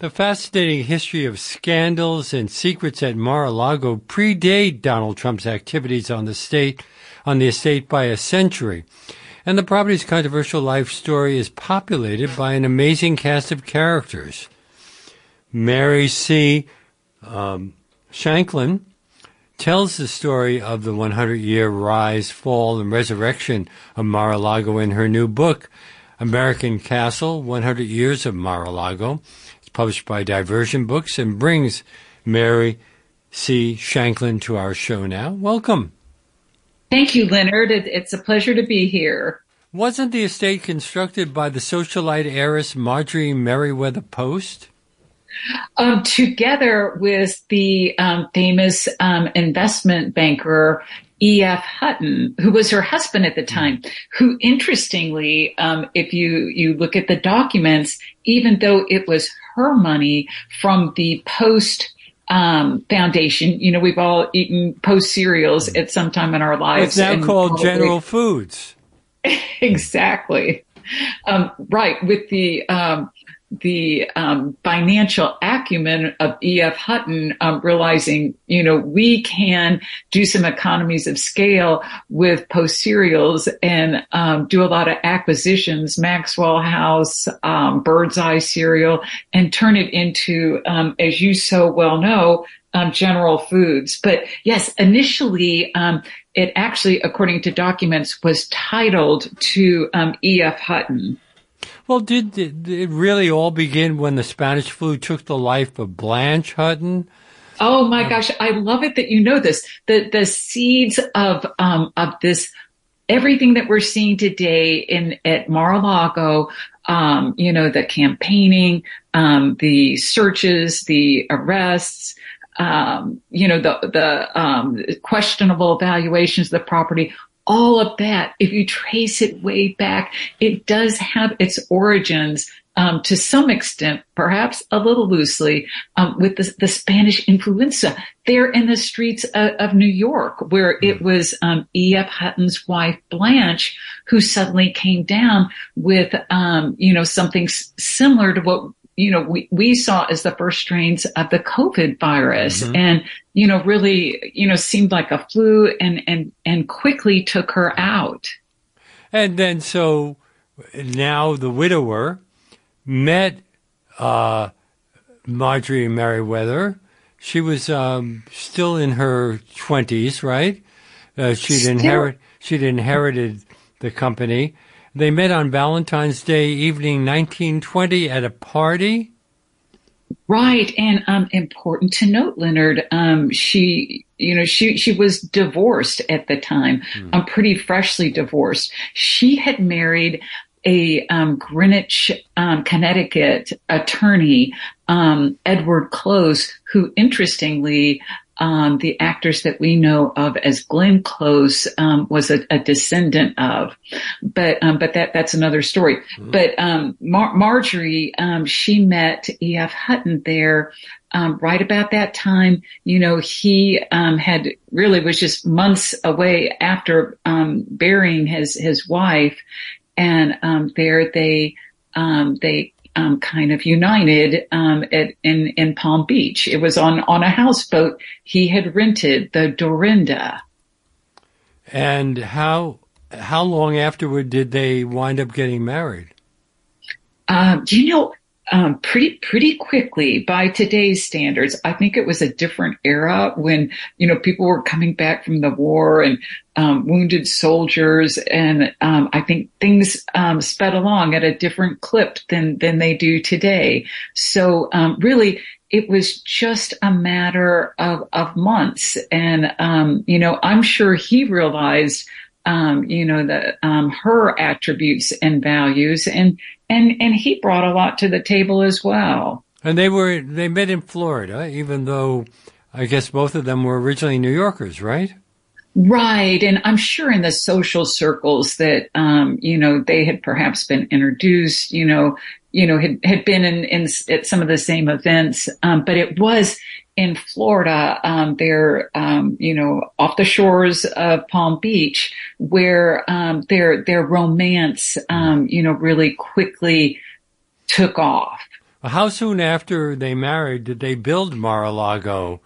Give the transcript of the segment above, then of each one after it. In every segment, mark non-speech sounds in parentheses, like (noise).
The fascinating history of scandals and secrets at Mar-a-Lago predate Donald Trump's activities on the state, on the estate by a century. And the property's controversial life story is populated by an amazing cast of characters. Mary C. Um, Shanklin tells the story of the 100 year rise, fall, and resurrection of Mar-a-Lago in her new book, American Castle 100 Years of Mar-a-Lago. It's published by Diversion Books and brings Mary C. Shanklin to our show now. Welcome. Thank you, Leonard. It's a pleasure to be here. Wasn't the estate constructed by the socialite heiress Marjorie Merriweather Post? Um, together with the um, famous um, investment banker E.F. Hutton, who was her husband at the time, who interestingly, um, if you, you look at the documents, even though it was her money from the post um, foundation, you know, we've all eaten post cereals at some time in our lives. It's now called General Foods. (laughs) exactly. Um, right. With the, um, the um, financial acumen of E.F. Hutton, um, realizing, you know, we can do some economies of scale with post cereals and um, do a lot of acquisitions, Maxwell House, um, Birds Eye cereal, and turn it into, um, as you so well know, um, General Foods. But yes, initially, it actually, according to documents, was titled to E.F. Hutton. Well, did, did it really all begin when the Spanish flu took the life of Blanche Hutton? Oh my um, gosh, I love it that you know this. The the seeds of um, of this everything that we're seeing today in at Mar-a-Lago, um, you know, the campaigning, um, the searches, the arrests, um, you know, the the um, questionable evaluations of the property, all of that, if you trace it way back, it does have its origins um, to some extent, perhaps a little loosely, um, with the, the, Spanish influenza there in the streets of, of New York, where it hmm. was um, E.F. Hutton's wife Blanche who suddenly came down with, um, you know, something s- similar to what you know, we, we saw as the first strains of the COVID virus mm-hmm. and, you know, really, you know, seemed like a flu and, and, and quickly took her out. And then so now the widower met, uh, Marjorie Merriweather. She was, um, still in her twenties, right? Uh, she'd inherit, she'd inherited the company they met on Valentine's Day evening 1920 at a party. Right, and um, important to note, Leonard. Um, she, you know, she she was divorced at the time. Mm. Um, pretty freshly divorced. She had married a um, Greenwich, um, Connecticut attorney, um, Edward Close, who interestingly um, the actors that we know of as Glenn Close um, was a, a, descendant of, but um, but that that's another story. Mm-hmm. But um, Mar- Marjorie, um, she met E.F. Hutton there. Um, right about that time, you know, he had really was just months away after burying his his wife, and there they they um, kind of united um, at, in in Palm Beach. It was on on a houseboat he had rented, the Dorinda. And how how long afterward did they wind up getting married? Um, you know, um, pretty pretty quickly by today's standards. I think it was a different era when you know people were coming back from the war and um, wounded soldiers, and um, I think things um, sped along at a different clip than than they do today. So um, really, it was just a matter of of months, and um, you know I'm sure he realized. Um, you know, the, um, her attributes and values and, and and he brought a lot to the table as well. And they were they met in Florida, even though I guess both of them were originally New Yorkers, right? Right, and I'm sure in the social circles that um, you know they had perhaps been introduced, you know, you know had had been in, in at some of the same events, um, but it was in Florida, um, they're, um, you know, off the shores of Palm Beach where, um, their, their romance, um, you know, really quickly took off. How soon after they married did they build Mar-a-Lago?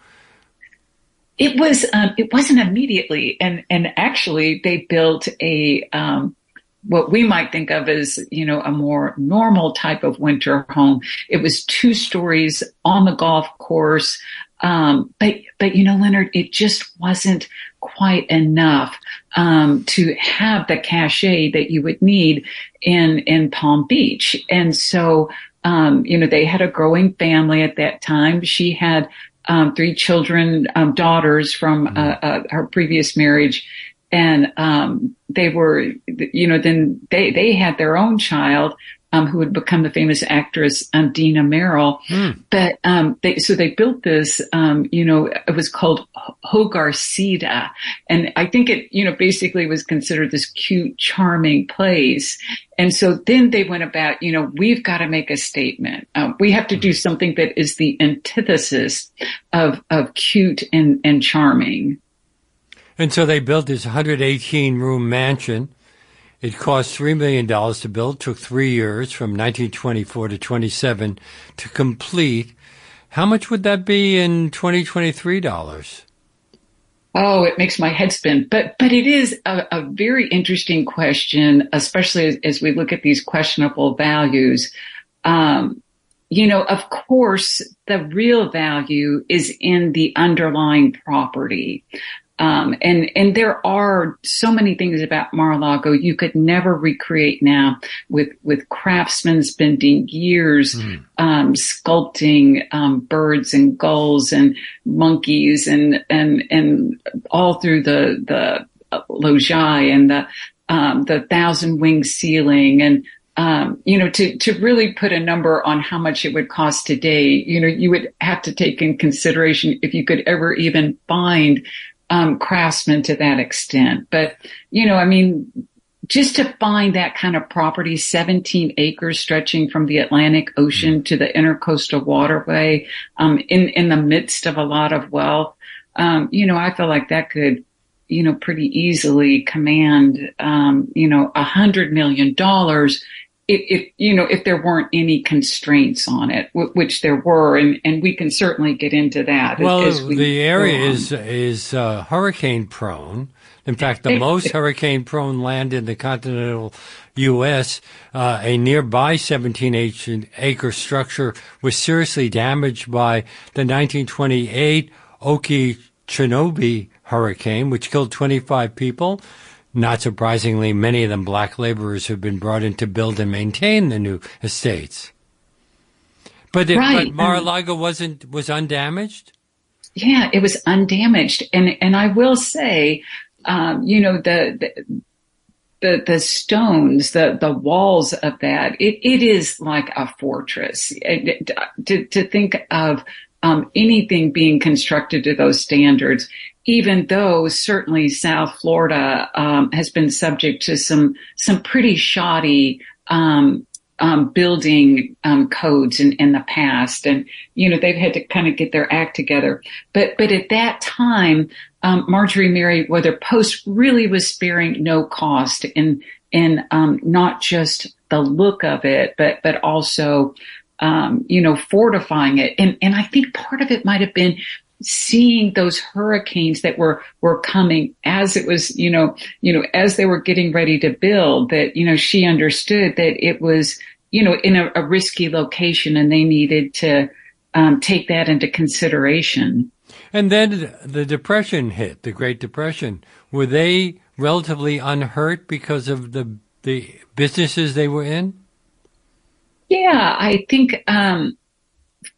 It was um, it wasn't immediately, and and actually they built a um, what we might think of as you know a more normal type of winter home. It was two stories on the golf course, um, but but you know Leonard, it just wasn't quite enough um, to have the cachet that you would need in in Palm Beach, and so um, you know they had a growing family at that time. She had um, three children, um, daughters from uh, uh, her previous marriage, and um, they were, you know, then they they had their own child. Um, who would become the famous actress um, Dina Merrill. Mm. But um, they, so they built this, um, you know, it was called Hogarcito, and I think it, you know, basically was considered this cute, charming place. And so then they went about, you know, we've got to make a statement. Uh, we have to do something that is the antithesis of of cute and and charming. And so they built this 118 room mansion. It cost $3 million to build, took three years from 1924 to 27 to complete. How much would that be in 2023 dollars? Oh, it makes my head spin. But but it is a, a very interesting question, especially as, as, we look at these questionable values. Um, you know, of course, the real value is in the underlying property. Um, and and there are so many things about Mar-a-Lago you could never recreate now with with craftsmen spending years mm. um, sculpting um, birds and gulls and monkeys and and and all through the the loggia and the um, the thousand wing ceiling and um, you know, to, to really put a number on how much it would cost today, you know, you would have to take in consideration if you could ever even find um, craftsmen to that extent. But, you know, I mean, just to find that kind of property, 17 acres stretching from the Atlantic Ocean to the intercoastal waterway, um, in, in the midst of a lot of wealth, um, you know, I feel like that could, you know, pretty easily command, um, you know, a hundred million dollars if, you know if there weren't any constraints on it, which there were, and, and we can certainly get into that. Well, we the area is is uh, hurricane prone. In fact, the most hurricane prone land in the continental U.S., uh, a nearby 17 acre structure was seriously damaged by the 1928 Okeechobee hurricane, which killed 25 people. Not surprisingly, many of them black laborers who have been brought in to build and maintain the new estates. But, it, right. but Mar-a-Lago wasn't was undamaged. Yeah, it was undamaged, and and I will say, um, you know, the, the the the stones, the the walls of that, it, it is like a fortress. It, to to think of um, anything being constructed to those standards even though certainly South Florida um, has been subject to some some pretty shoddy um, um, building um, codes in, in the past, and you know they've had to kind of get their act together. But but at that time, um, Marjorie Merriweather Post really was sparing no cost in in um, not just the look of it, but but also um, you know, fortifying it. And, and I think part of it might have been seeing those hurricanes that were were coming as it was you know you know as they were getting ready to build that you know she understood that it was you know in a, a risky location and they needed to um, take that into consideration. And then the depression hit the great depression. Were they relatively unhurt because of the the businesses they were in? Yeah i think um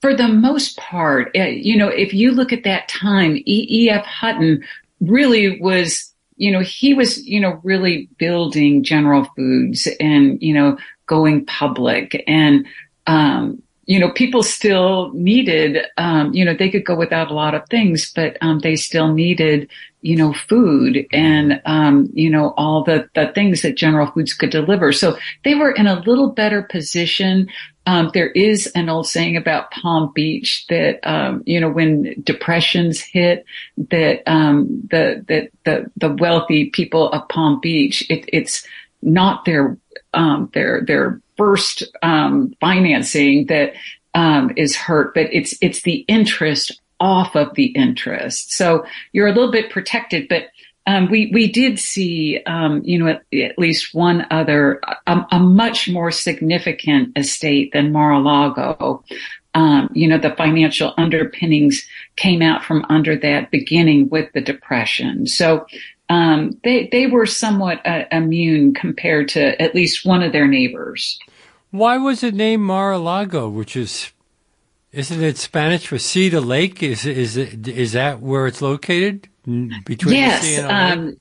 for the most part, eh, you know, if you look at that time, E.F. Hutton really was, you know, he was, you know, really building General Foods and, you know, going public and, um, you know, people still needed, um, you know, they could go without a lot of things, but um, they still needed, you know, food and, um, you know, all the, the things that General Foods could deliver. So they were in a little better position um, there is an old saying about Palm Beach that um, you know when depressions hit, that um, the that the the wealthy people of Palm Beach, it, it's not their um, their their first um, financing that um, is hurt, but it's it's the interest off of the interest. So you're a little bit protected, but um, we we did see, um, you know, at, at, least one other, a, a, much more significant estate than Mar-a-Lago. Um, you know, the financial underpinnings came out from under that, beginning with the depression. So um, they they were somewhat uh, immune compared to at least one of their neighbors. Why was it named Mar-a-Lago, which is isn't it Spanish for Cedar Lake? Is is is that where it's located between yes, um,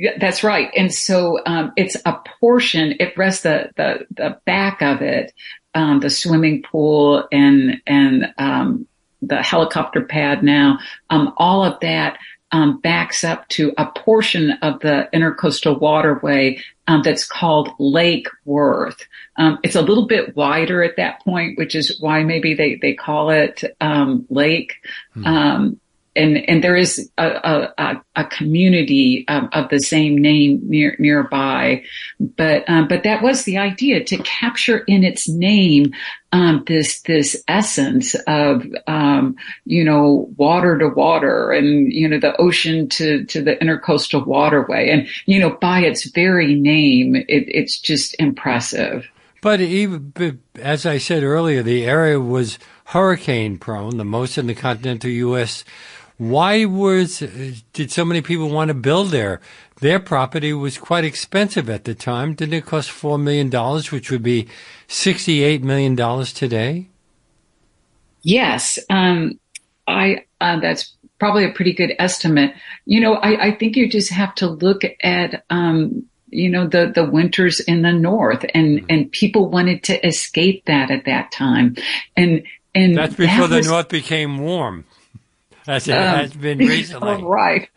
yeah, that's right. And so um, it's a portion. It rests the the, the back of it, um, the swimming pool and and um, the helicopter pad. Now, um, all of that um, backs up to a portion of the intercoastal waterway um, that's called Lake Worth. Um, it's a little bit wider at that point, which is why maybe they, they call it um, Lake. Hmm and and there is a a, a community um, of the same name near nearby, but um, but that was the idea to capture in its name um, this this essence of um, you know water to water and you know the ocean to to the intercoastal waterway and you know by its very name it, it's just impressive. But even as I said earlier, the area was hurricane prone, the most in the continental U.S. Why was did so many people want to build there? Their property was quite expensive at the time. Didn't it cost four million dollars, which would be sixty-eight million dollars today? Yes, um, I. Uh, that's probably a pretty good estimate. You know, I, I think you just have to look at um, you know the the winters in the north and mm-hmm. and people wanted to escape that at that time and and that's before that was, the north became warm as it um, has been recently. (laughs) right.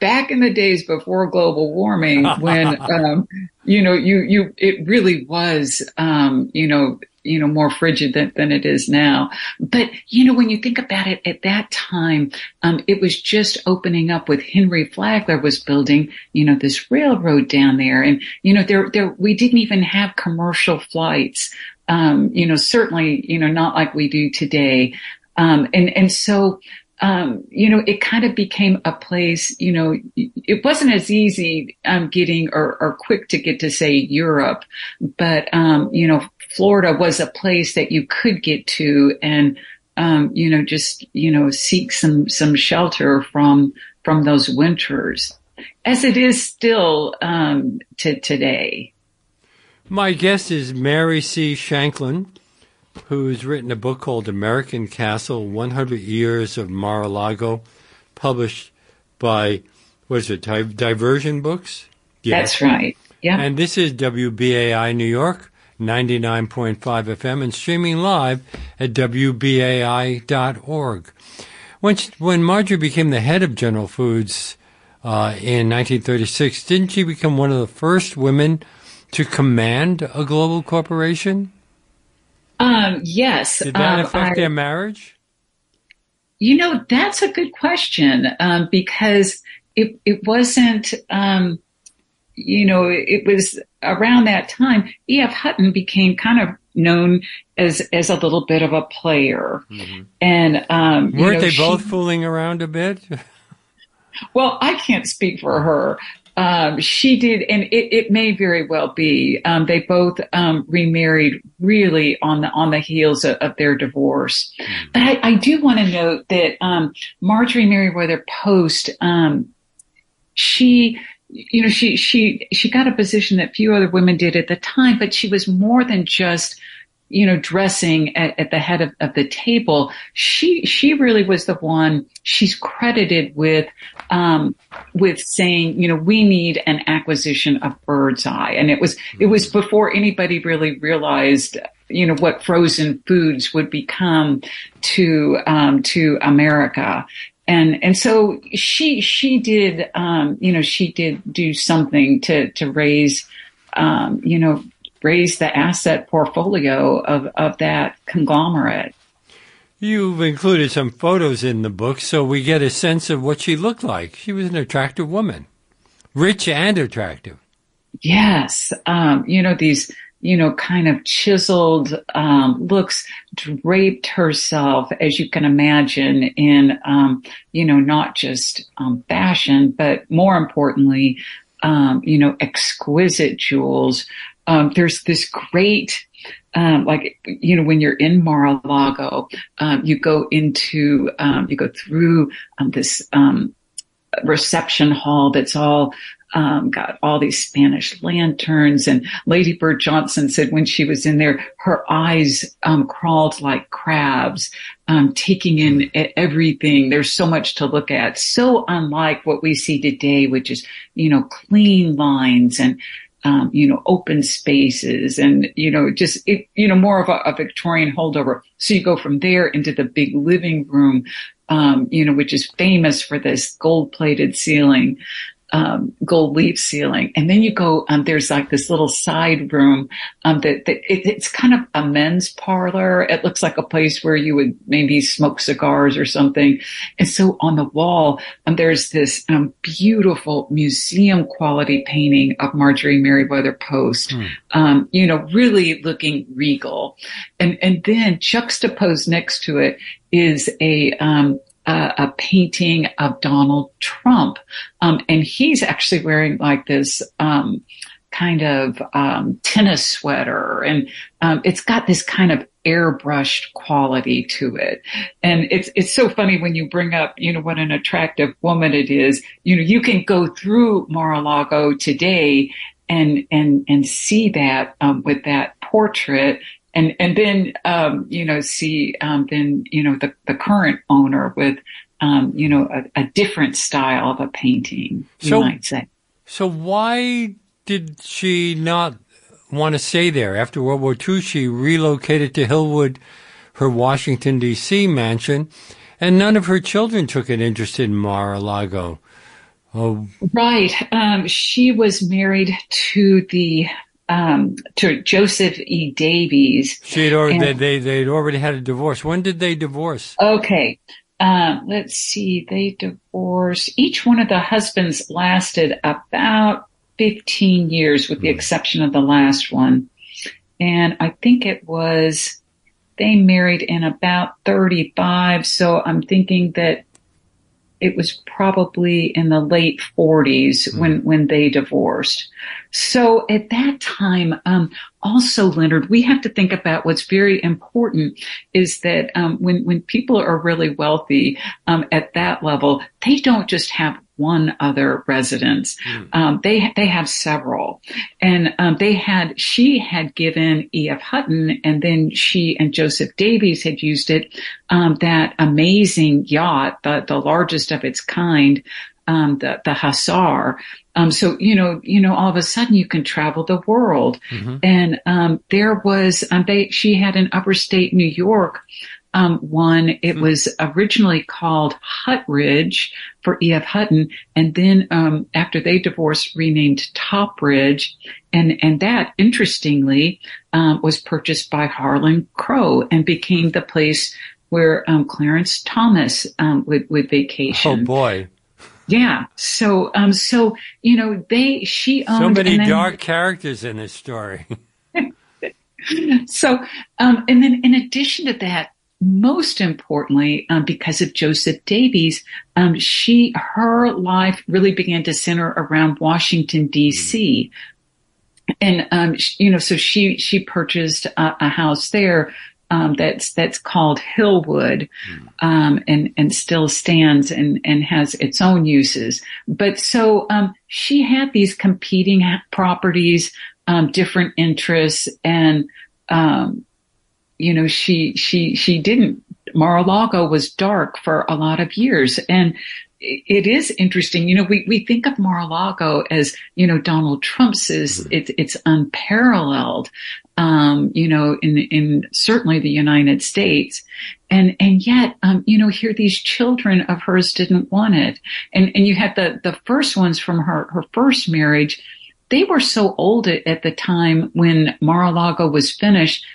Back in the days before global warming, when, (laughs) um, you know, you, you, it really was, um, you know, you know, more frigid than, than it is now. But, you know, when you think about it at that time, um, it was just opening up with Henry Flagler was building, you know, this railroad down there. And, you know, there, there, we didn't even have commercial flights. Um, you know, certainly, you know, not like we do today. Um, and, and so, um, you know, it kind of became a place, you know, it wasn't as easy um, getting or, or, quick to get to say Europe, but, um, you know, Florida was a place that you could get to and, um, you know, just, you know, seek some, some shelter from, from those winters as it is still um, to today. My guest is Mary C. Shanklin who's written a book called American Castle 100 Years of Mar a Lago, published by, what is it, Diversion Books? That's right. Yeah. And this is WBAI New York, 99.5 FM, and streaming live at WBAI.org. When, when Marjorie became the head of General Foods uh, in 1936, didn't she become one of the first women to command a global corporation? Um, yes. Did that um, affect I, their marriage? You know, that's a good question um, because it it wasn't. Um, you know, it was around that time. E.F. Hutton became kind of known as as a little bit of a player, mm-hmm. and um, weren't know, they both fooling around a bit? (laughs) well, I can't speak for her, um, she did, and it, it, may very well be. Um, they both um, remarried really on the on the heels of, of their divorce. Mm-hmm. But I, I do want to note that um, Marjorie Merriweather Post, um, she you know she she she got a position that few other women did at the time, but she was more than just you know, dressing at, at the head of, of, the table, she she really was the one. She's credited with um, with saying, you know, we need an acquisition of Birds Eye, and it was it was before anybody really realized, you know, what frozen foods would become to um, to America. And and so she she did um, you know she did do something to to raise um, you know raise the asset portfolio of, of that conglomerate. You've included some photos in the book so we get a sense of what she looked like. She was an attractive woman, rich and attractive. Yes. Um, you know, these, you know, kind of chiseled um, looks, draped herself, as you can imagine, in, um, you know, not just um, fashion, but more importantly, um, you know, exquisite jewels. Um, there's this great um, like you know when you're in Mar-a-Lago, um, you go into um, you go through um, this um, reception hall that's all um, got all these Spanish lanterns. And Lady Bird Johnson said when she was in there, her eyes um, crawled like crabs, um, taking in everything. There's so much to look at. So unlike what we see today, which is, you know, clean lines and um, you know, open spaces and, you know, just, it, you know, more of a, a, Victorian holdover. So you go from there into the big living room, um, you know, which is famous for this gold plated ceiling um, gold leaf ceiling. And then you go, um, there's like this little side room, um, that, that it, it's kind of a men's parlor. It looks like a place where you would maybe smoke cigars or something. And so on the wall, um, there's this, um, beautiful museum quality painting of Marjorie Merriweather Post, mm. um, you know, really looking regal. And, and then juxtaposed next to it is a, um, uh, a painting of Donald Trump. Um, and he's actually wearing like this, um, kind of, um, tennis sweater and, um, it's got this kind of airbrushed quality to it. And it's, it's so funny when you bring up, you know, what an attractive woman it is. You know, you can go through Mar-a-Lago today and, and, and see that, um, with that portrait and and then um, you know see um, then you know the the current owner with um, you know a, a, different style of a painting. You so, might say. So why did she not want to stay there after World War II? She relocated to Hillwood, her Washington D.C. mansion, and none of her children took an interest in Mar-a-Lago. Oh. Right. Um, she was married to the um, to Joseph E. Davies. She had already, and, they, they'd already had a divorce. When did they divorce? Okay. Uh, let's see. They divorced. Each one of the husbands lasted about 15 years with the hmm. exception of the last one. And I think it was, they married in about 35. So I'm thinking that it was probably in the late 40s mm. when when they divorced. So at that time, um, also Leonard, we have to think about what's very important is that um, when when people are really wealthy um, at that level, they don't just have one other residence. Mm. Um, they they have several, and um, they had she had given E.F. Hutton, and then she and Joseph Davies had used it. Um, that amazing yacht, the the largest of its kind, um, the the Hussar. Um, so you know, you know, all of a sudden you can travel the world, mm-hmm. and um, there was they she had in upper state New York um, one. It mm-hmm. was originally called Hut Ridge for E.F. Hutton, and then um, after they divorced, renamed Topridge, and and that interestingly um, was purchased by Harlan Crow and became the place where um, Clarence Thomas um, would would vacation. Oh boy. Yeah. So, um, so, you know, they, she owned. So many then, dark characters in this story. (laughs) (laughs) so, um, and then in addition to that, most importantly, um, because of Joseph Davies, um, she her life really began to center around Washington D.C. And um, you know, so she she purchased a, a house there um, that's that's called Hillwood, um, and and still stands and and has its own uses. But so um, she had these competing properties, um, different interests, and um, you know, she, she, she didn't. Mar-a-Lago was dark for a lot of years. And it is interesting. You know, we, we think of Mar-a-Lago as, you know, Donald Trump's is, mm-hmm. it's, it's unparalleled. Um, you know, in, in certainly the United States. And, and yet, um, you know, here these children of hers didn't want it. And, and you had the, the first ones from her, her first marriage. They were so old at, at the time when Mar-a-Lago was finished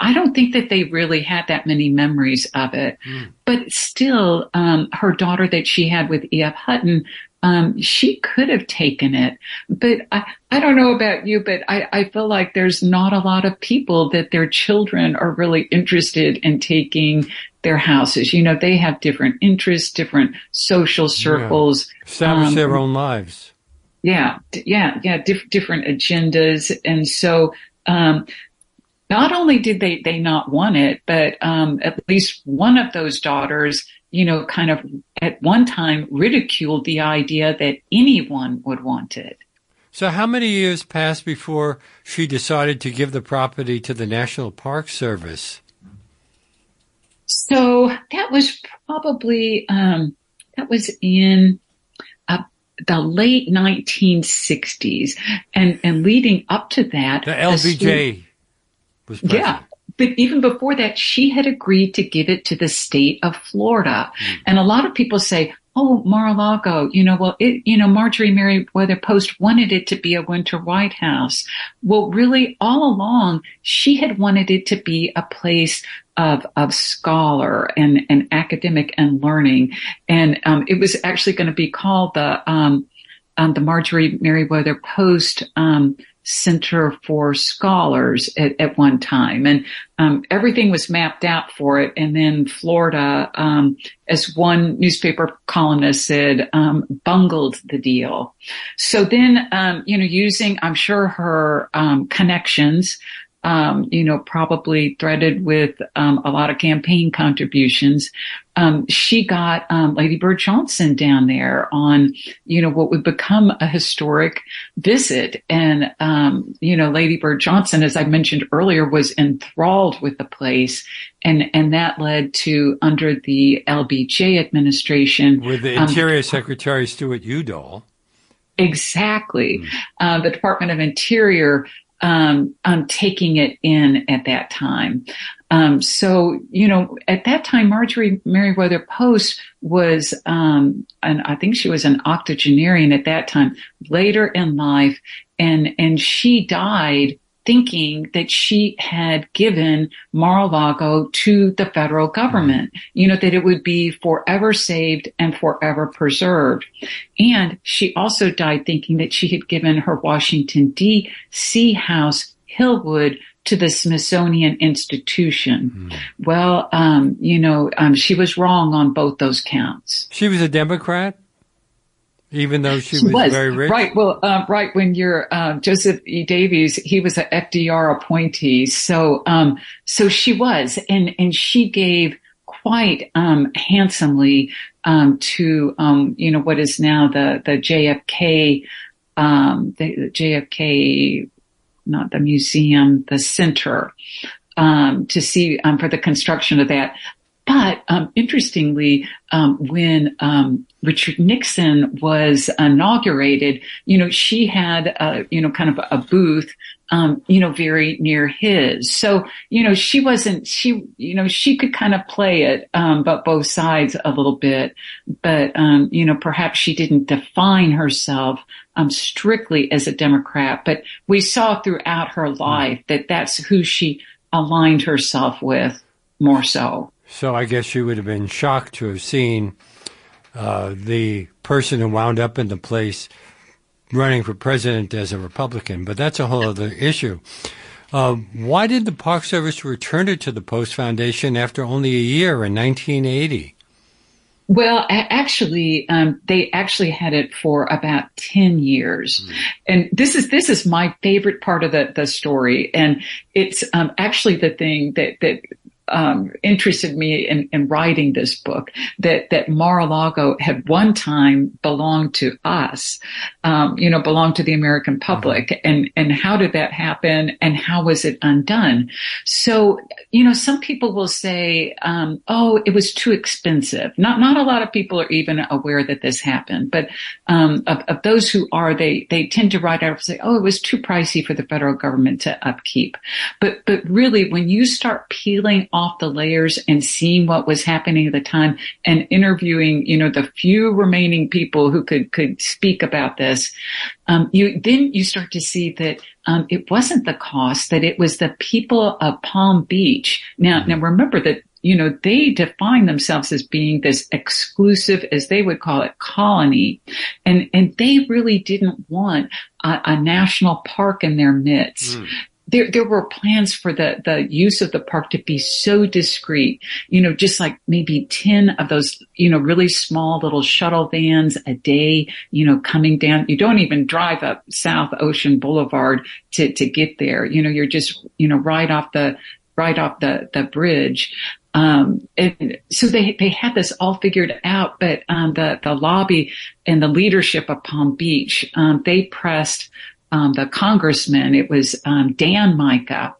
I don't think that they really had that many memories of it. Mm. But still, um, her daughter that she had with E.F. Hutton, um, she could have taken it. But I, I don't know about you, but I, I feel like there's not a lot of people that their children are really interested in taking their houses. You know, they have different interests, different social circles. Yeah. Establish um, their own lives. Yeah, yeah, yeah, diff- different agendas. And so, um, not only did they, they not want it, but, um, at least one of those daughters, you know, kind of at one time ridiculed the idea that anyone would want it. So how many years passed before she decided to give the property to the National Park Service? So that was probably, um, that was in, uh, the late 1960s and, and leading up to that. The LBJ was present. Yeah. But even before that, she had agreed to give it to the state of Florida. Mm. And a lot of people say, oh, Mar-a-Lago, you know, well, it, you know, Marjorie Merriweather Post wanted it to be a winter White House. Well, really all along, she had wanted it to be a place of, of scholar and, and academic and learning. And, um, it was actually going to be called the, um, um, the Marjorie Merriweather Post, um, Center for Scholars at, at one time, and um, everything was mapped out for it. And then Florida, um, as one newspaper columnist said, um, bungled the deal. So then, um, you know, using I'm sure her um, connections, um, you know, probably threaded with um, a lot of campaign contributions. Um, she got um, Lady Bird Johnson down there on, you know, what would become a historic visit. And, um, you know, Lady Bird Johnson, as I mentioned earlier, was enthralled with the place. And, and that led to under the LBJ administration. With the um, Interior Secretary Stuart Udall. Exactly. Mm. Uh, the Department of Interior um, um, taking it in at that time. Um, so, you know, at that time, Marjorie Merriweather Post was, um, and I think she was an octogenarian at that time, later in life, and, and she died thinking that she had given Mar-a-Lago to the federal government, you know, that it would be forever saved and forever preserved. And she also died thinking that she had given her Washington DC house, Hillwood, to the Smithsonian Institution. Mm. Well, um, you know, um, she was wrong on both those counts. She was a Democrat? Even though she, she was, was, very rich. Right. Well, uh, right when you're uh, Joseph E. Davies, he was an FDR appointee, so um, so she was, and and she gave quite um, handsomely um, to um, you know what is now the the JFK um, the, the JFK not the museum the center um, to see um, for the construction of that. But um, interestingly, um, when um, Richard Nixon was inaugurated, you know, she had, a, you know, kind of a booth, um, you know, very near his. So, you know, she wasn't, she, you know, she could kind of play it, um, but both sides a little bit. But, um, you know, perhaps she didn't define herself strictly as a Democrat, but we saw throughout her life that that's who she aligned herself with more so. So I guess you would have been shocked to have seen uh, the person who wound up in the place running for president as a Republican. But that's a whole other issue. Uh, why did the Park Service return it to the Post Foundation after only a year in 1980? Well, actually, um, they actually had it for about ten years, mm. and this is this is my favorite part of the the story, and it's um, actually the thing that that um, interested me in, in, writing this book that that Mar-a-Lago had one time belonged to us, um, you know, belonged to the American mm-hmm. public, mm-hmm. and and how did that happen, and how was it undone? So, you know, some people will say, um, "Oh, it was too expensive." Not not a lot of people are even aware that this happened, but um, of, of, those who are, they they tend to write out and say, "Oh, it was too pricey for the federal government to upkeep." But but really, when you start peeling off off the layers and seeing what was happening at the time and interviewing, you know, the few remaining people who could, could speak about this, um, you, then you start to see that, um, it wasn't the cost, that it was the people of Palm Beach. Now, now remember that you know, they define themselves as being this exclusive, as they would call it, colony. And, and they really didn't want a, a national park in their midst. Mm there, there were plans for the, the use of the park to be so discreet, you know, just like maybe 10 of those, you know, really small little shuttle vans a day, you know, coming down. You don't even drive up South Ocean Boulevard to, to get there. You know, you're just, you know, right off the, right off the, the bridge. Um, and so they, they had this all figured out, but, um, the, the lobby and the leadership of Palm Beach, um, they pressed, um, the congressman, it was um, Dan Mica,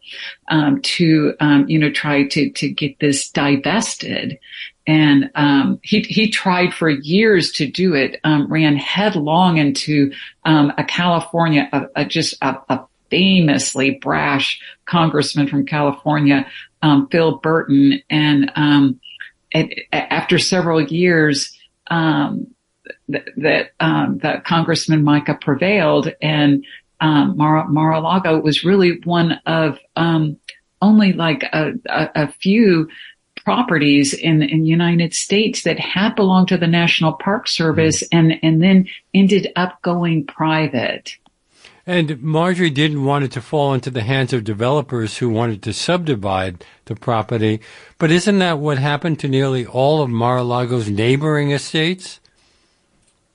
um, to um, you know try to to get this divested, and um, he he tried for years to do it. Um, ran headlong into a California, a, a just a, a famously brash congressman from California, um, Phil Burton, and um, after several years, um, th- that um, that Congressman Mica prevailed, and um, Mar- Mar-a-Lago was really one of um, only like a, a, a few properties in in the United States that had belonged to the National Park Service mm-hmm. and and then ended up going private. And Marjorie didn't want it to fall into the hands of developers who wanted to subdivide the property. But isn't that what happened to nearly all of Mar-a-Lago's neighboring estates?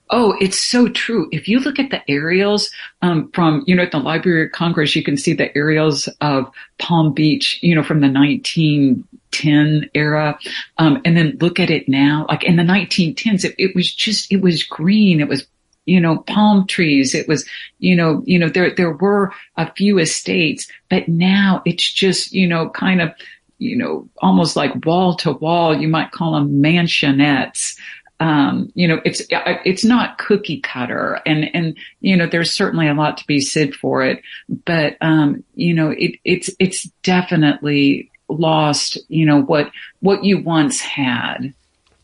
Oh, it's so true. If you look at the aerials um, from, you know, at the Library of Congress, you can see the aerials of Palm Beach, you know, from the 1910 era, um, and then look at it now. Like in the 1910s, it, it was just, it was green. It was you know, palm trees. It was, you know, you know, there, there were a few estates, but now it's just, you know, kind of, you know, almost like wall to wall. You might call them mansionettes um, you know, it's it's not cookie cutter, and and you know, there's certainly a lot to be said for it, but um, you know, it it's it's definitely lost, you know, what what you once had.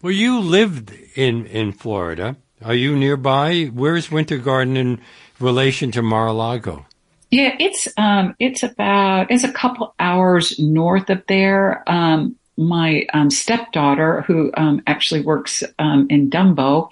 Well, you lived in in Florida. Are you nearby? Where's Winter Garden in relation to Mar-a-Lago? Yeah, it's um, it's about it's a couple hours north of there. Um, my um, stepdaughter, who um, actually works um, in Dumbo,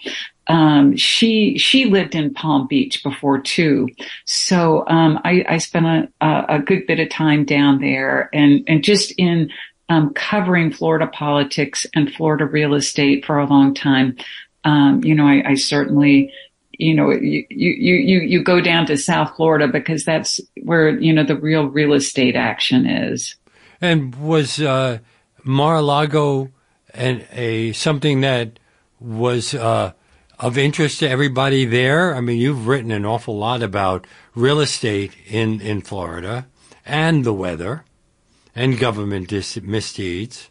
um, she she lived in Palm Beach before too, so um, I, I, spent a, a, good bit of time down there, and and just in um, covering Florida politics and Florida real estate for a long time. you know, I, I certainly you know, you, you, you, you go down to South Florida because that's where, you know, the real real estate action is. And was, uh, Mar-a-Lago and a something that was uh, of interest to everybody there? I mean, you've written an awful lot about real estate in, in Florida and the weather and government dis- misdeeds.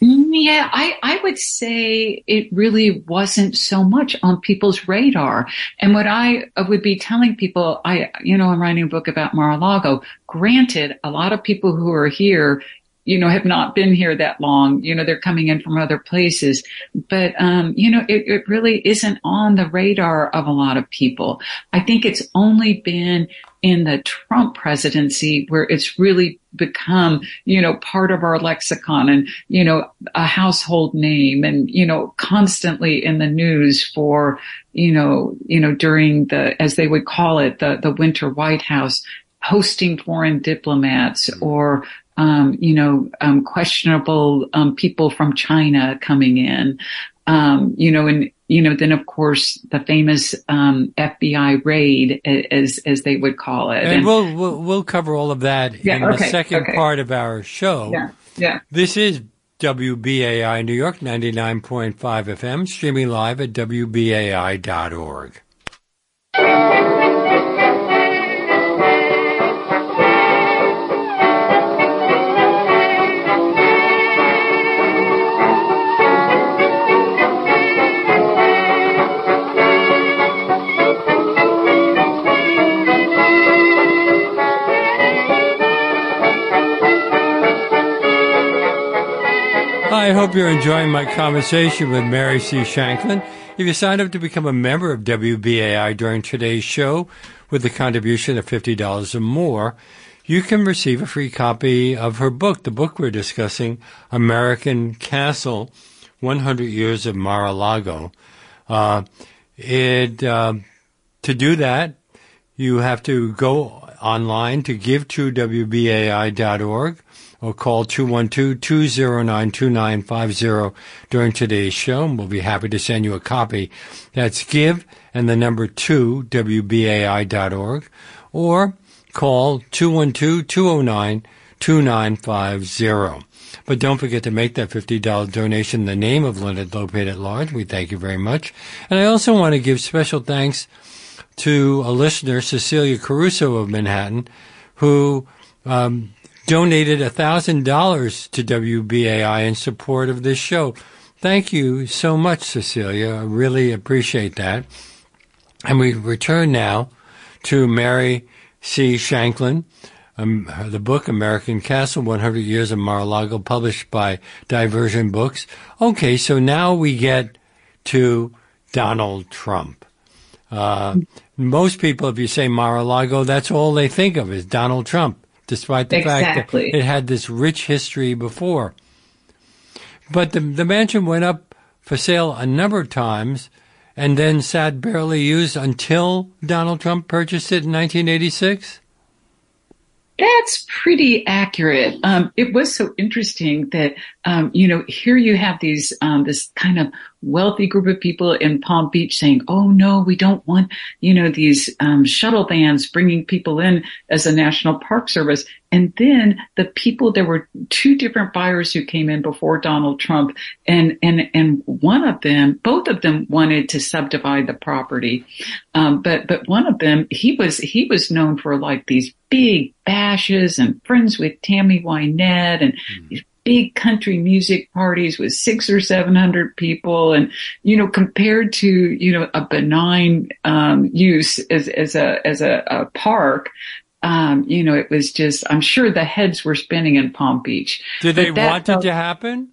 Yeah, I, I would say it really wasn't so much on people's radar. And what I would be telling people, I, you know, I'm writing a book about Mar-a-Lago. Granted, a lot of people who are here you know, have not been here that long. You know, they're coming in from other places, but, um, you know, it, it really isn't on the radar of a lot of people. I think it's only been in the Trump presidency where it's really become, you know, part of our lexicon and, you know, a household name and, you know, constantly in the news for, you know, you know, during the, as they would call it, the, the winter White House hosting foreign diplomats or um, you know, um, questionable um, people from China coming in, um, you know, and you know, then of course the famous um, FBI raid, as as they would call it. And, and we'll, we'll, we'll cover all of that yeah, in okay, the second okay. part of our show. Yeah, yeah. This is WBAI New York 99.5 FM, streaming live at WBAI.org. hope you're enjoying my conversation with Mary C. Shanklin. If you sign up to become a member of WBAI during today's show with a contribution of $50 or more, you can receive a free copy of her book, the book we're discussing, American Castle, 100 Years of Mar-a-Lago. Uh, it, uh, to do that, you have to go online to give2wbai.org or call 212-209-2950 during today's show, and we'll be happy to send you a copy. That's give and the number 2, wbai.org, or call 212-209-2950. But don't forget to make that $50 donation in the name of Leonard Lopate at Large. We thank you very much. And I also want to give special thanks to a listener, Cecilia Caruso of Manhattan, who um, donated $1,000 to WBAI in support of this show. Thank you so much, Cecilia. I really appreciate that. And we return now to Mary C. Shanklin, um, the book American Castle 100 Years of Mar-a-Lago, published by Diversion Books. Okay, so now we get to Donald Trump. Uh, most people, if you say Mar-a-Lago, that's all they think of is Donald Trump despite the exactly. fact that it had this rich history before. But the, the mansion went up for sale a number of times and then sat barely used until Donald Trump purchased it in 1986? That's pretty accurate. Um, it was so interesting that, um, you know, here you have these, um, this kind of wealthy group of people in Palm Beach saying, "Oh no, we don't want you know these um, shuttle vans bringing people in as a national park service." And then the people, there were two different buyers who came in before Donald Trump, and and and one of them, both of them wanted to subdivide the property, um, but but one of them, he was he was known for like these big bashes and friends with Tammy Wynette and mm. these big country music parties with six or seven hundred people and you know compared to you know a benign um, use as as a as a, a park um, you know it was just i'm sure the heads were spinning in palm beach did they want it to happen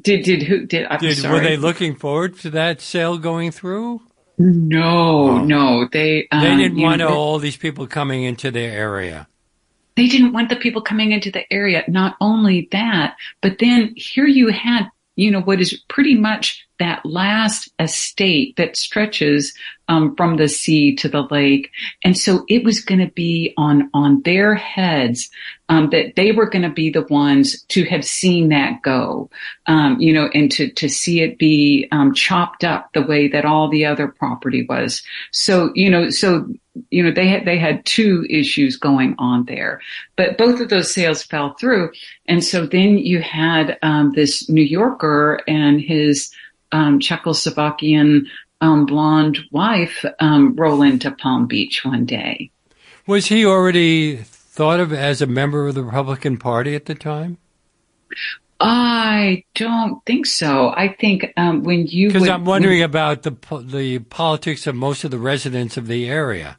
did did who did, I'm did sorry. were they looking forward to that sale going through no oh. no they um, they didn't want know, all these people coming into their area they didn't want the people coming into the area. Not only that, but then here you had, you know, what is pretty much that last estate that stretches um, from the sea to the lake, and so it was going to be on on their heads um, that they were going to be the ones to have seen that go, um, you know, and to to see it be um, chopped up the way that all the other property was. So you know, so you know they had they had two issues going on there, but both of those sales fell through, and so then you had um, this New Yorker and his um, Czechoslovakian um, blonde wife um, roll into Palm Beach one day. Was he already thought of as a member of the Republican Party at the time? I don't think so. I think um, when you because I'm wondering when, about the the politics of most of the residents of the area.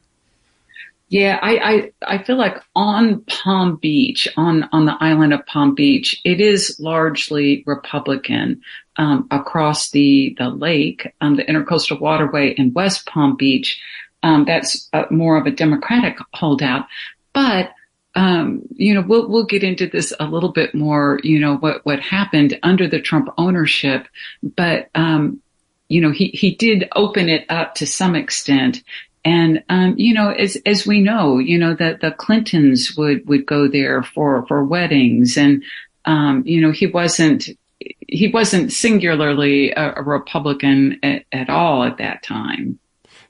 Yeah, I, I, I feel like on Palm Beach, on, on the island of Palm Beach, it is largely Republican. Um, across the, the lake, um, the intercoastal waterway in West Palm Beach, um, that's uh, more of a Democratic holdout. But, um, you know, we'll, we'll get into this a little bit more, you know, what, what happened under the Trump ownership. But, um, you know, he, he did open it up to some extent and um, you know, as as we know, you know that the Clintons would would go there for for weddings, and um, you know he wasn't he wasn't singularly a, a Republican at, at, all at that time.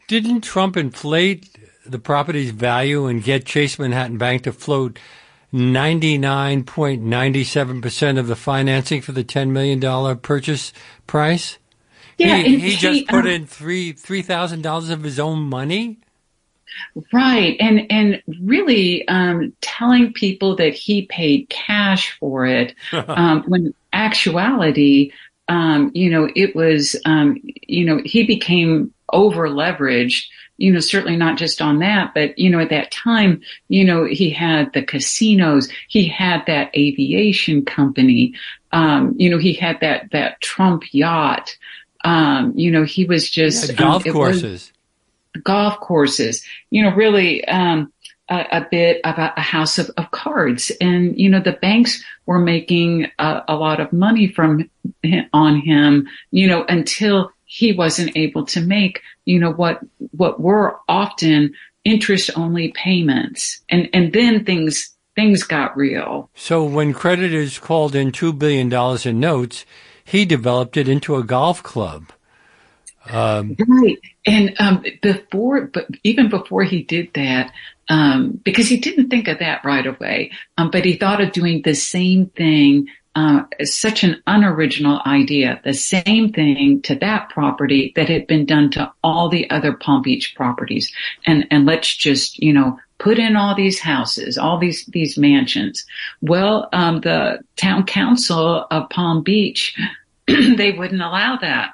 Didn't Trump inflate the property's value and get Chase Manhattan Bank to float 99.97% of the financing for the $10 million purchase price? Yeah, he, he just put um, in three three thousand dollars of his own money. Right, and and really um, telling people that he paid cash for it, (laughs) um, when actuality, um, you know, it was, um, you know, he became over leveraged. You know, certainly not just on that, but you know, at that time, you know, he had the casinos, he had that aviation company, um, you know, he had that that Trump yacht. Um, you know, he was just yeah, golf um, courses. golf courses. You know, really, um, a, a bit about a house of, of, cards. And, you know, the banks were making a, a lot of money from on him, you know, until he wasn't able to make, you know, what, what were often interest only payments. And, and then things, things got real. So when creditors called in $2 billion in notes, he developed it into a golf club. Um, right. And um, before, but even before he did that, um, because he didn't think of that right away, um, but he thought of doing the same thing. Uh, such an unoriginal idea, the same thing to that property that had been done to all the other Palm Beach properties. And, and let's just, you know, put in all these houses, all these, these mansions. Well, um, the town council of Palm Beach, (clears throat) they wouldn't allow that.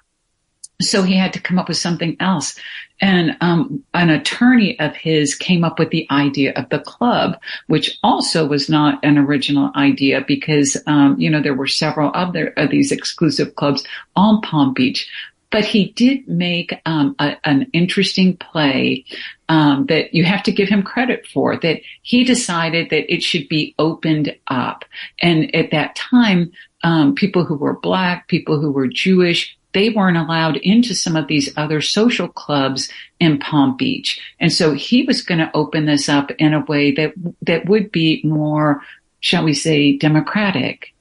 So he had to come up with something else. And um, an attorney of his came up with the idea of the club, which also was not an original idea because, um, you know, there were several other of these exclusive clubs on Palm Beach. But he did make um, a, an interesting play um, that you have to give him credit for. That he decided that it should be opened up, and at that time, um, people who were black, people who were Jewish, they weren't allowed into some of these other social clubs in Palm Beach. And so he was going to open this up in a way that, that would be more, shall we say, democratic.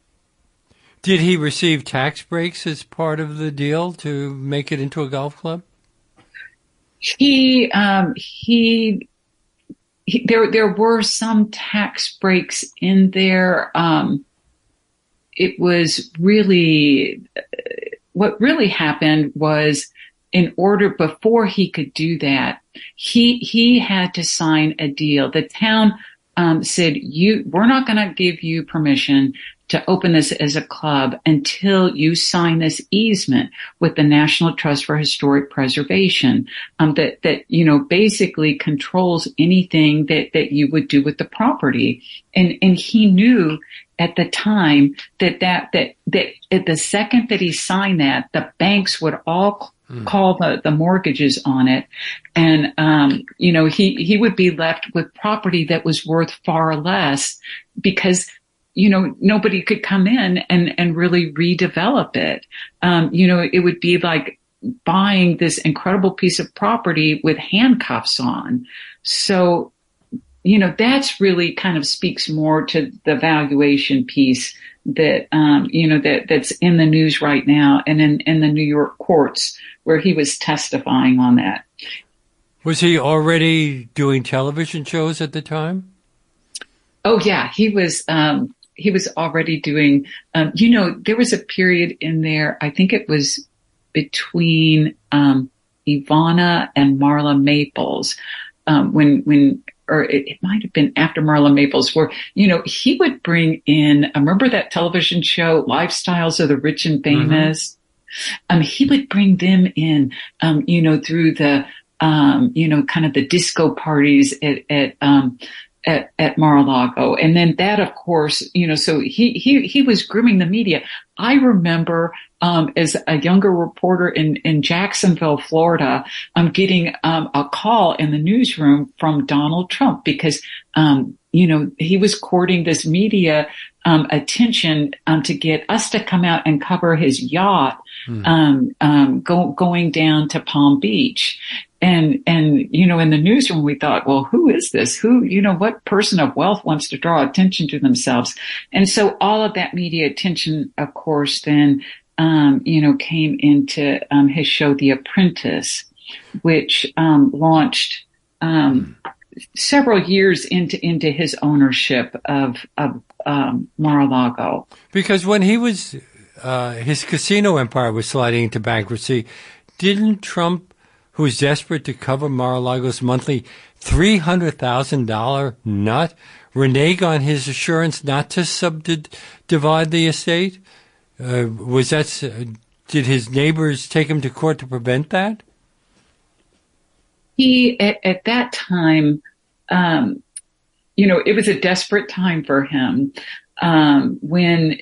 Did he receive tax breaks as part of the deal to make it into a golf club? He, um, he, he there, there were some tax breaks in there. Um, it was really, what really happened was in order before he could do that, he he had to sign a deal. The town um, said, "You, we're not going to give you permission to open this as a club until you sign this easement with the National Trust for Historic Preservation um, that that you know basically controls anything that that you would do with the property." And and he knew at the time that that that that at the second that he signed that, the banks would all mm. call the, the mortgages on it, and um, you know he he would be left with property that was worth far less because you know nobody could come in and and really redevelop it. Um, you know it would be like buying this incredible piece of property with handcuffs on. So you know, that's really kind of speaks more to the valuation piece that, um, you know, that, that's in the news right now and in, in the New York courts where he was testifying on that. Was he already doing television shows at the time? Oh yeah, he was, um, he was already doing, um, you know, there was a period in there, I think it was between, um, Ivana and Marla Maples, um, when, when or it, it might have been after Marla Maples, where, you know, he would bring in, remember that television show, Lifestyles of the Rich and mm-hmm. Famous? Mm-hmm. Um, he would bring them in, um, you know, through the, um, you know, kind of the disco parties at, at, um, at, at Mar-a-Lago. And then that, of course, you know, so he, he, he was grooming the media. I remember, um, as a younger reporter in, in Jacksonville, Florida, I'm getting, um, a call in the newsroom from Donald Trump because, um, you know, he was courting this media, um, attention, um, to get us to come out and cover his yacht, mm. go, going down to Palm Beach. And and you know in the newsroom we thought well who is this? Who you know what person of wealth wants to draw attention to themselves? And so all of that media attention of course then um, you know came into um, his show the apprentice which um, launched um, several years into into his ownership of of um, Mar-a-Lago because when he was uh, his casino empire was sliding into bankruptcy didn't Trump who was desperate to cover Mar-a-Lago's monthly $300,000 nut, renege on his assurance not to subdivide the estate? Uh, was that, uh, did his neighbors take him to court to prevent that? He, at, at that time, um, you know, it was a desperate time for him um, when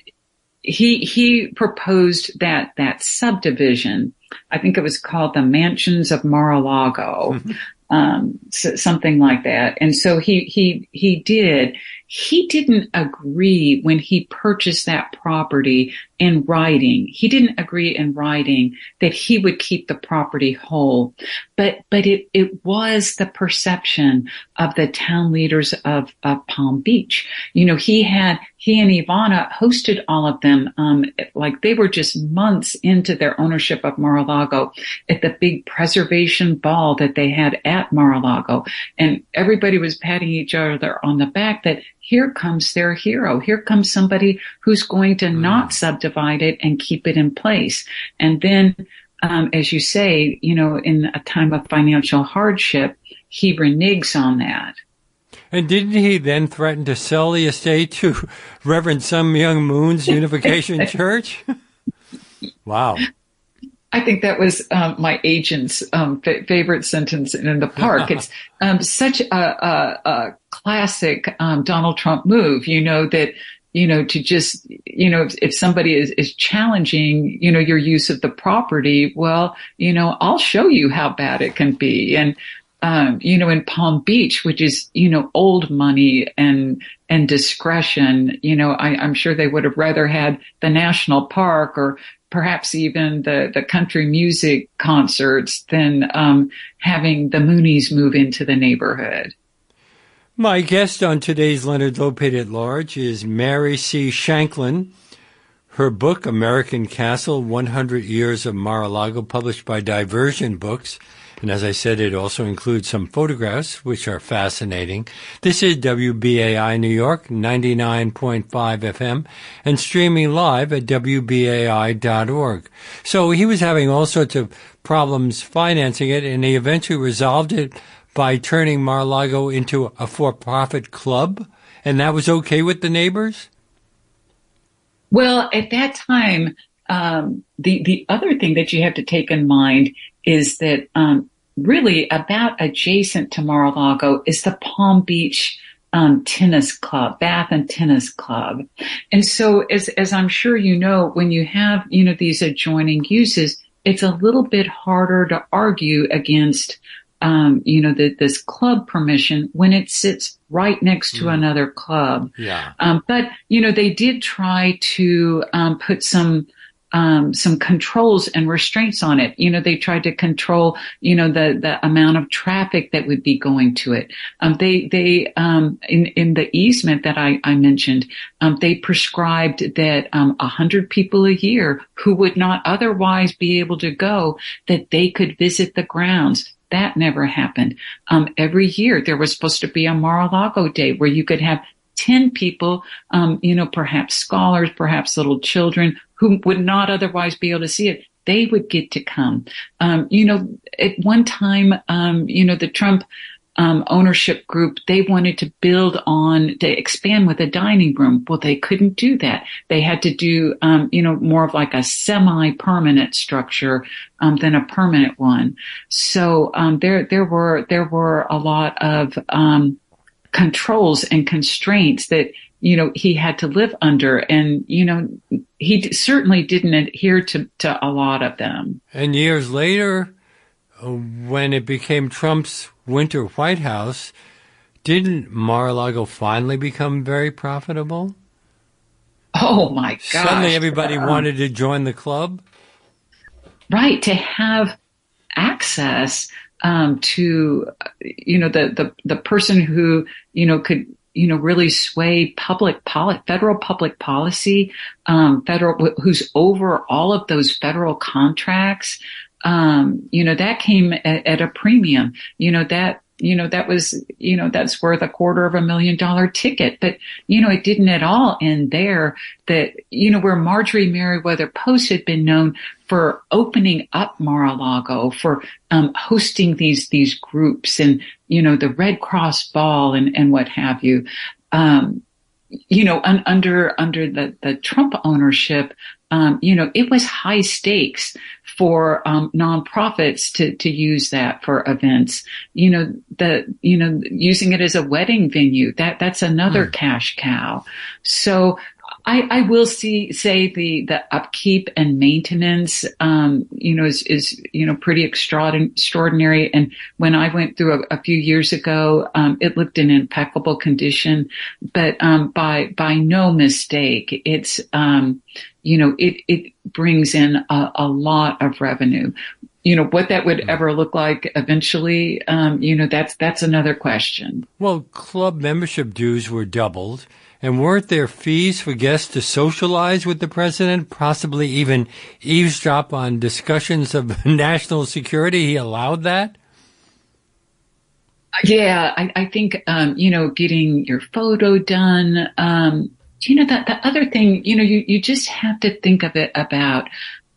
he he proposed that that subdivision I think it was called the Mansions of Mar-a-Lago. Mm-hmm. (laughs) um, something like that. And so he, he, he did. He didn't agree when he purchased that property in writing. He didn't agree in writing that he would keep the property whole, but, but it, it was the perception of the town leaders of, of Palm Beach. You know, he had, he and Ivana hosted all of them, um, like they were just months into their ownership of Mar-a-Lago at the big preservation ball that they had at Mar-a-Lago. And everybody was patting each other on the back that here comes their hero. Here comes somebody who's going to mm. not subdivide it and keep it in place. And then, um, as you say, you know, in a time of financial hardship, he reneges on that. And didn't he then threaten to sell the estate to (laughs) Reverend Sun Myung Moon's Unification (laughs) Church? wow. I think that was um, my agent's um, f- favorite sentence in the park. It's (laughs) um, such a, a, a classic um, Donald Trump move, you know, that, you know, to just, you know, if, if somebody is, is challenging, you know, your use of the property, well, you know, I'll show you how bad it can be. And, um, you know, in Palm Beach, which is, you know, old money and, and discretion, you know, I, I'm sure they would have rather had the national park or perhaps even the, the country music concerts than um, having the Moonies move into the neighborhood. My guest on today's Leonard Lopate at Large is Mary C. Shanklin. Her book, American Castle 100 Years of Mar a Lago, published by Diversion Books, and as I said, it also includes some photographs, which are fascinating. This is WBAI New York, 99.5 FM, and streaming live at WBAI.org. So he was having all sorts of problems financing it, and he eventually resolved it by turning Mar-a-Lago into a for-profit club, and that was okay with the neighbors? Well, at that time, um, the the other thing that you have to take in mind is that um, really about adjacent to Mar-a-Lago is the Palm Beach um, tennis club, Bath and Tennis Club. And so as, as I'm sure you know, when you have, you know, these adjoining uses, it's a little bit harder to argue against, um, you know, the, this club permission when it sits right next to mm. another club. Yeah. Um, but, you know, they did try to, um, put some, um, some controls and restraints on it. You know, they tried to control, you know, the, the amount of traffic that would be going to it. Um, they, they, um, in, in the easement that I, I mentioned, um, they prescribed that, um, a hundred people a year who would not otherwise be able to go, that they could visit the grounds. That never happened. Um, every year there was supposed to be a Mar-a-Lago day where you could have 10 people, um, you know, perhaps scholars, perhaps little children who would not otherwise be able to see it. They would get to come. Um, you know, at one time, um, you know, the Trump um, ownership group, they wanted to build on, to expand with a dining room. Well, they couldn't do that. They had to do, um, you know, more of like a semi-permanent structure um, than a permanent one. So um, there, there were there were a lot of um, controls and constraints that you know he had to live under. And you know he certainly didn't adhere to, to a lot of them. And years later when it became trump's winter white house didn't mar-a-lago finally become very profitable? Oh my god suddenly everybody um, wanted to join the club? Right to have access um, to you know the the the person who you know could you know really sway public poli- federal public policy um, federal who's over all of those federal contracts um, you know that came at, at a premium. You know that you know, that was, you know, that's worth a quarter of a million dollar ticket. But, you know, it didn't at all end there that, you know, where Marjorie Merriweather Post had been known for opening up Mar-a-Lago, for, um, hosting these, these groups and, you know, the Red Cross ball and, and what have you. Um, you know, un, under, under the, the Trump ownership, um, you know, it was high stakes for um, nonprofits to to use that for events. You know, the you know using it as a wedding venue that that's another mm. cash cow. So I, I will see say the the upkeep and maintenance, um, you know, is is you know pretty extraordinary. And when I went through a, a few years ago, um, it looked in impeccable condition, but um, by by no mistake, it's um, you know it it brings in a, a lot of revenue. You know what that would ever look like eventually um, you know that's that's another question. Well club membership dues were doubled and weren't there fees for guests to socialize with the president, possibly even eavesdrop on discussions of (laughs) national security? He allowed that? Yeah, I, I think, um, you know, getting your photo done. Um, you know, that the other thing, you know, you, you just have to think of it about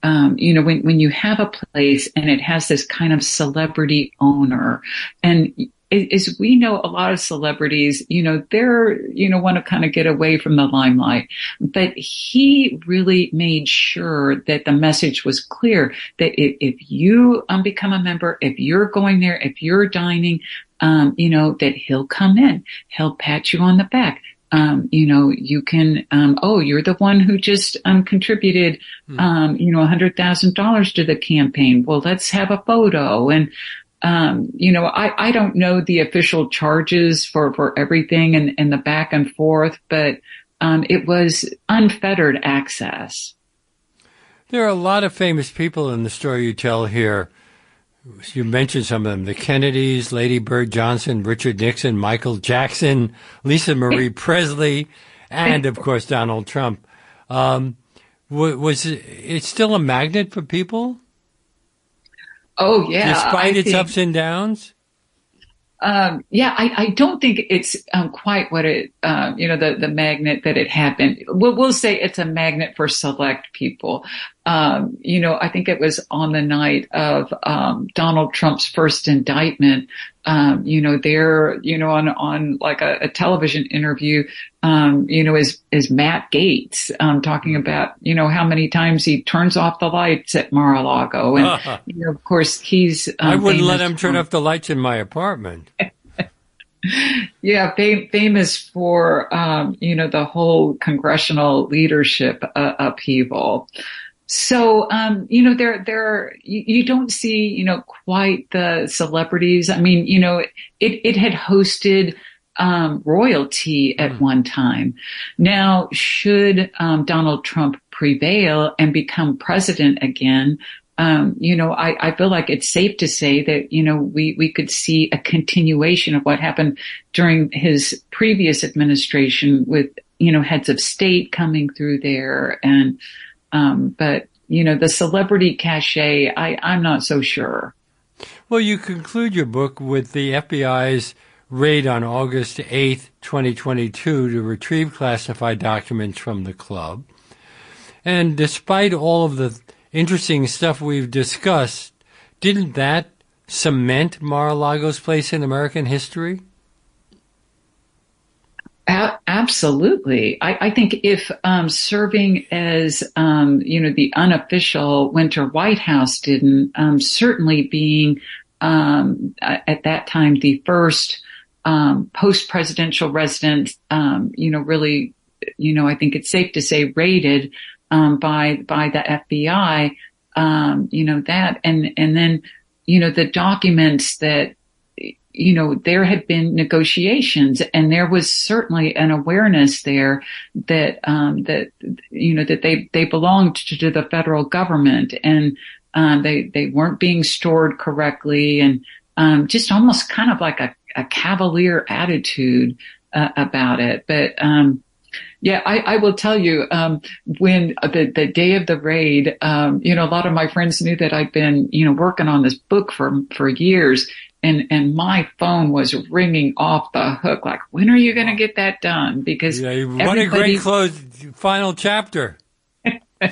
um, you know, when, when you have a place and it has this kind of celebrity owner and is we know a lot of celebrities, you know, they're, you know, want to kind of get away from the limelight, but he really made sure that the message was clear that if, if you um, become a member, if you're going there, if you're dining, um, you know, that he'll come in, he'll pat you on the back. Um, you know, you can, um, oh, you're the one who just, um, contributed, hmm. um, you know, a hundred thousand dollars to the campaign. Well, let's have a photo. And, um, you know, I, I don't know the official charges for, for everything and, and the back and forth, but um, it was unfettered access. There are a lot of famous people in the story you tell here. You mentioned some of them the Kennedys, Lady Bird Johnson, Richard Nixon, Michael Jackson, Lisa Marie (laughs) Presley, and of course Donald Trump. Um, was it still a magnet for people? Oh yeah. Despite I its think, ups and downs. Um, yeah, I, I, don't think it's um, quite what it, um, you know, the, the magnet that it had been. We'll, we'll say it's a magnet for select people. Um, you know, I think it was on the night of um, Donald Trump's first indictment. Um, you know, there, you know, on on like a, a television interview, um, you know, is is Matt Gaetz, um, talking about, you know, how many times he turns off the lights at Mar-a-Lago, and uh-huh. (laughs) you know, of course he's. Um, I wouldn't let him turn off the lights in my apartment. (laughs) yeah, fam- famous for um, you know the whole congressional leadership uh, upheaval. So, um, you know, there, there, you, you, don't see, you know, quite the celebrities. I mean, you know, it, it had hosted, um, royalty at mm. one time. Now, should, um, Donald Trump prevail and become president again, um, you know, I, I, feel like it's safe to say that, you know, we, we could see a continuation of what happened during his previous administration with, you know, heads of state coming through there and, um, but you know, the celebrity cachet, I, I'm not so sure. Well, you conclude your book with the FBI's raid on August 8th, 2022 to retrieve classified documents from the club. And despite all of the interesting stuff we've discussed, didn't that cement Mar-a-Lago's place in American history? A- absolutely. I, I, think if um, serving as, um, you know, the unofficial Winter White House didn't, um, certainly being um, at that time the first um, post-presidential resident, um, you know, really, you know, I think it's safe to say raided by by the FBI. you know that, and and then, you know, the documents that you know, there had been negotiations and there was certainly an awareness there that, um, that, you know, that they, they belonged to, to the federal government and, um, they, they weren't being stored correctly and, um, just almost kind of like a, a cavalier attitude, uh, about it. But, um, yeah, I, I, will tell you, um, when the, the day of the raid, um, you know, a lot of my friends knew that I'd been, you know, working on this book for, for years and and my phone was ringing off the hook like when are you going to get that done? Because yeah, what a great close final chapter. (laughs)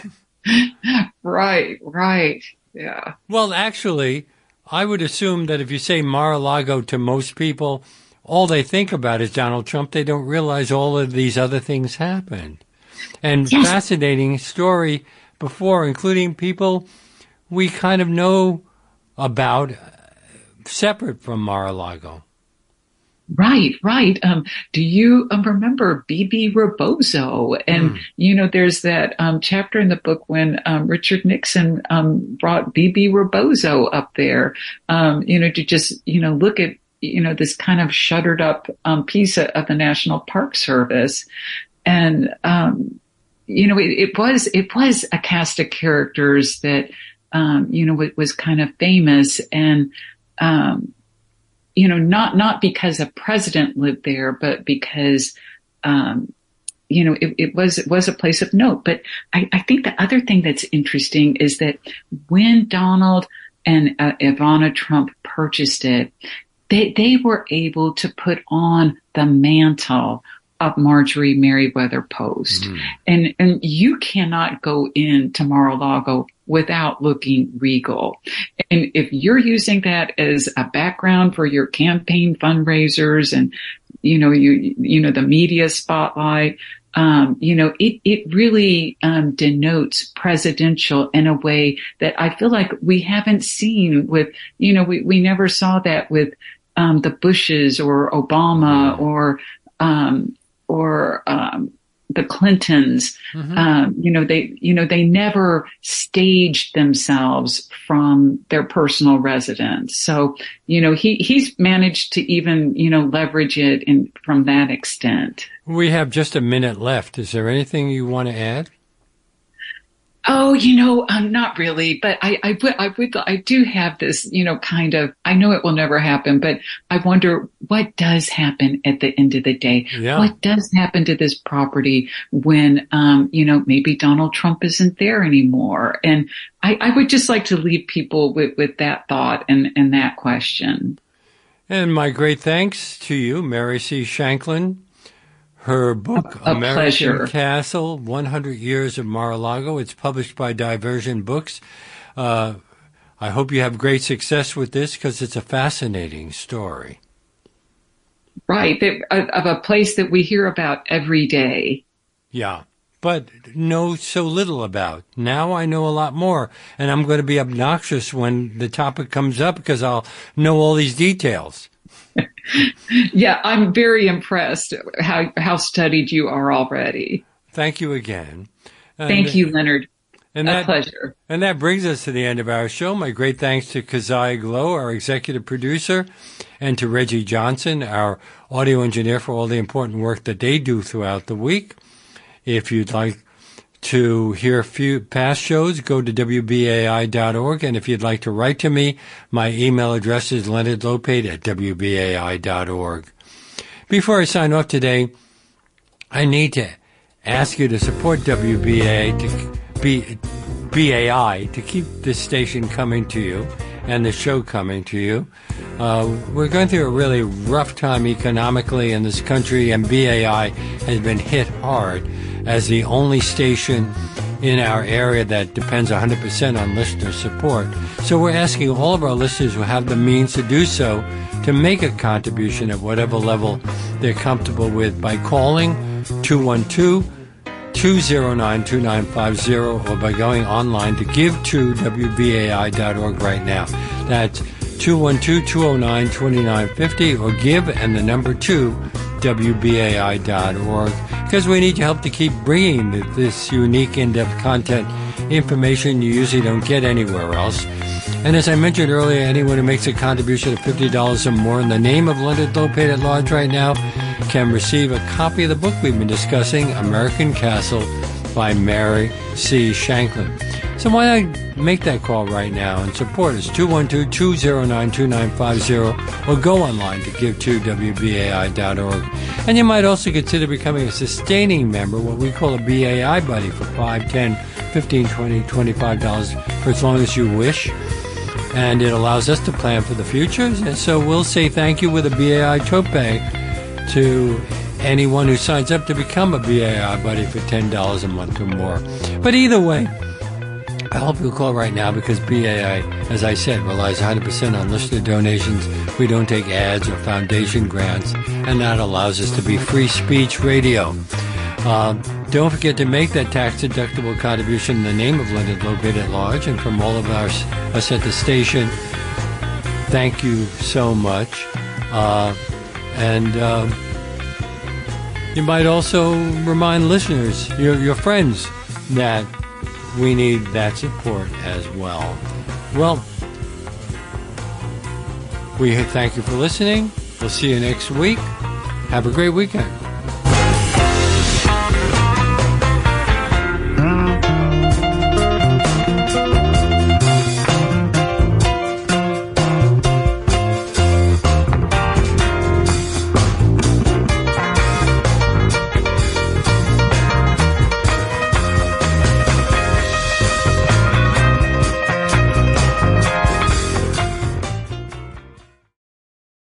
Right right. Yeah. Well actually i would assume that if you say mar-a-lago to most people all they think about is donald trump. They don't realize all of these other things happened. And yes. fascinating story before including people we kind of know about separate from Mar-a-Lago. Right, right. Um, do you um, remember Bebe Rebozo? And, mm. you know, there's that um, chapter in the book when um, Richard Nixon um, brought Bebe Rebozo up there, um, you know, to just, you know, look at, you know, this kind of shuttered up piece of, of, the National Park Service. And, you know, it, it, was, it was a cast of characters that, you know, was, was kind of famous and, um, you know, not, not because a president lived there, but because, um, you know, it, it, was, it was a place of note. But I, I, think the other thing that's interesting is that when Donald and uh, Ivana Trump purchased it, they, they were able to put on the mantle of Marjorie Merriweather Post. Mm. And, and you cannot go into Mar-a-Lago without looking regal. And if you're using that as a background for your campaign fundraisers and, you know, you, you know, the media spotlight, um, you know, it, it really, um, denotes presidential in a way that I feel like we haven't seen with, you know, we, we never saw that with, um, the Bushes or Obama or, um, or, um, the Clintons, mm-hmm. um, you know, they, you know, they never staged themselves from their personal residence. So, you know, he, he's managed to even, you know, leverage it in, from that extent. We have just a minute left. Is there anything you want to add? Oh, you know, um, not really, but I, I would, I would, I do have this, you know, kind of, I know it will never happen, but I wonder what does happen at the end of the day? Yeah. What does happen to this property when, um, you know, maybe Donald Trump isn't there anymore? And I, I would just like to leave people with, with that thought and, and that question. And my great thanks to you, Mary C. Shanklin, her book, a, a American pleasure. Castle 100 Years of Mar a Lago. It's published by Diversion Books. Uh, I hope you have great success with this because it's a fascinating story. Right, of a place that we hear about every day. Yeah, but know so little about. Now I know a lot more, and I'm going to be obnoxious when the topic comes up because I'll know all these details. (laughs) (laughs) yeah, I'm very impressed how how studied you are already. Thank you again. And, Thank you, Leonard. And a that, pleasure. And that brings us to the end of our show. My great thanks to Kazai Glow, our executive producer, and to Reggie Johnson, our audio engineer, for all the important work that they do throughout the week. If you'd like to hear a few past shows, go to WBAI.org. And if you'd like to write to me, my email address is leonardlopate at WBAI.org. Before I sign off today, I need to ask you to support WBA to BAI to keep this station coming to you and the show coming to you. Uh, we're going through a really rough time economically in this country, and BAI has been hit hard as the only station in our area that depends 100% on listener support. So we're asking all of our listeners who have the means to do so to make a contribution at whatever level they're comfortable with by calling 212 209 2950 or by going online to give to WBAI.org right now. That's 212 209 2950 or give and the number 2 WBAI.org because we need your help to keep bringing this unique in-depth content information you usually don't get anywhere else. And as I mentioned earlier, anyone who makes a contribution of $50 or more in the name of Leonard Lopate at Large right now can receive a copy of the book we've been discussing, American Castle by Mary C. Shanklin. So why not make that call right now and support us? 212-209-2950 or go online to give to WBAI.org. And you might also consider becoming a sustaining member, what we call a BAI buddy for 5 10 15 20 $25 for as long as you wish. And it allows us to plan for the future. And so we'll say thank you with a BAI tote bag to anyone who signs up to become a BAI buddy for $10 a month or more. But either way, I hope you'll call right now because BAI, as I said, relies 100% on listener donations. We don't take ads or foundation grants, and that allows us to be free speech radio. Uh, don't forget to make that tax deductible contribution in the name of Leonard Lopate at Large and from all of our, us at the station. Thank you so much. Uh, And um, you might also remind listeners, your, your friends, that we need that support as well. Well, we thank you for listening. We'll see you next week. Have a great weekend.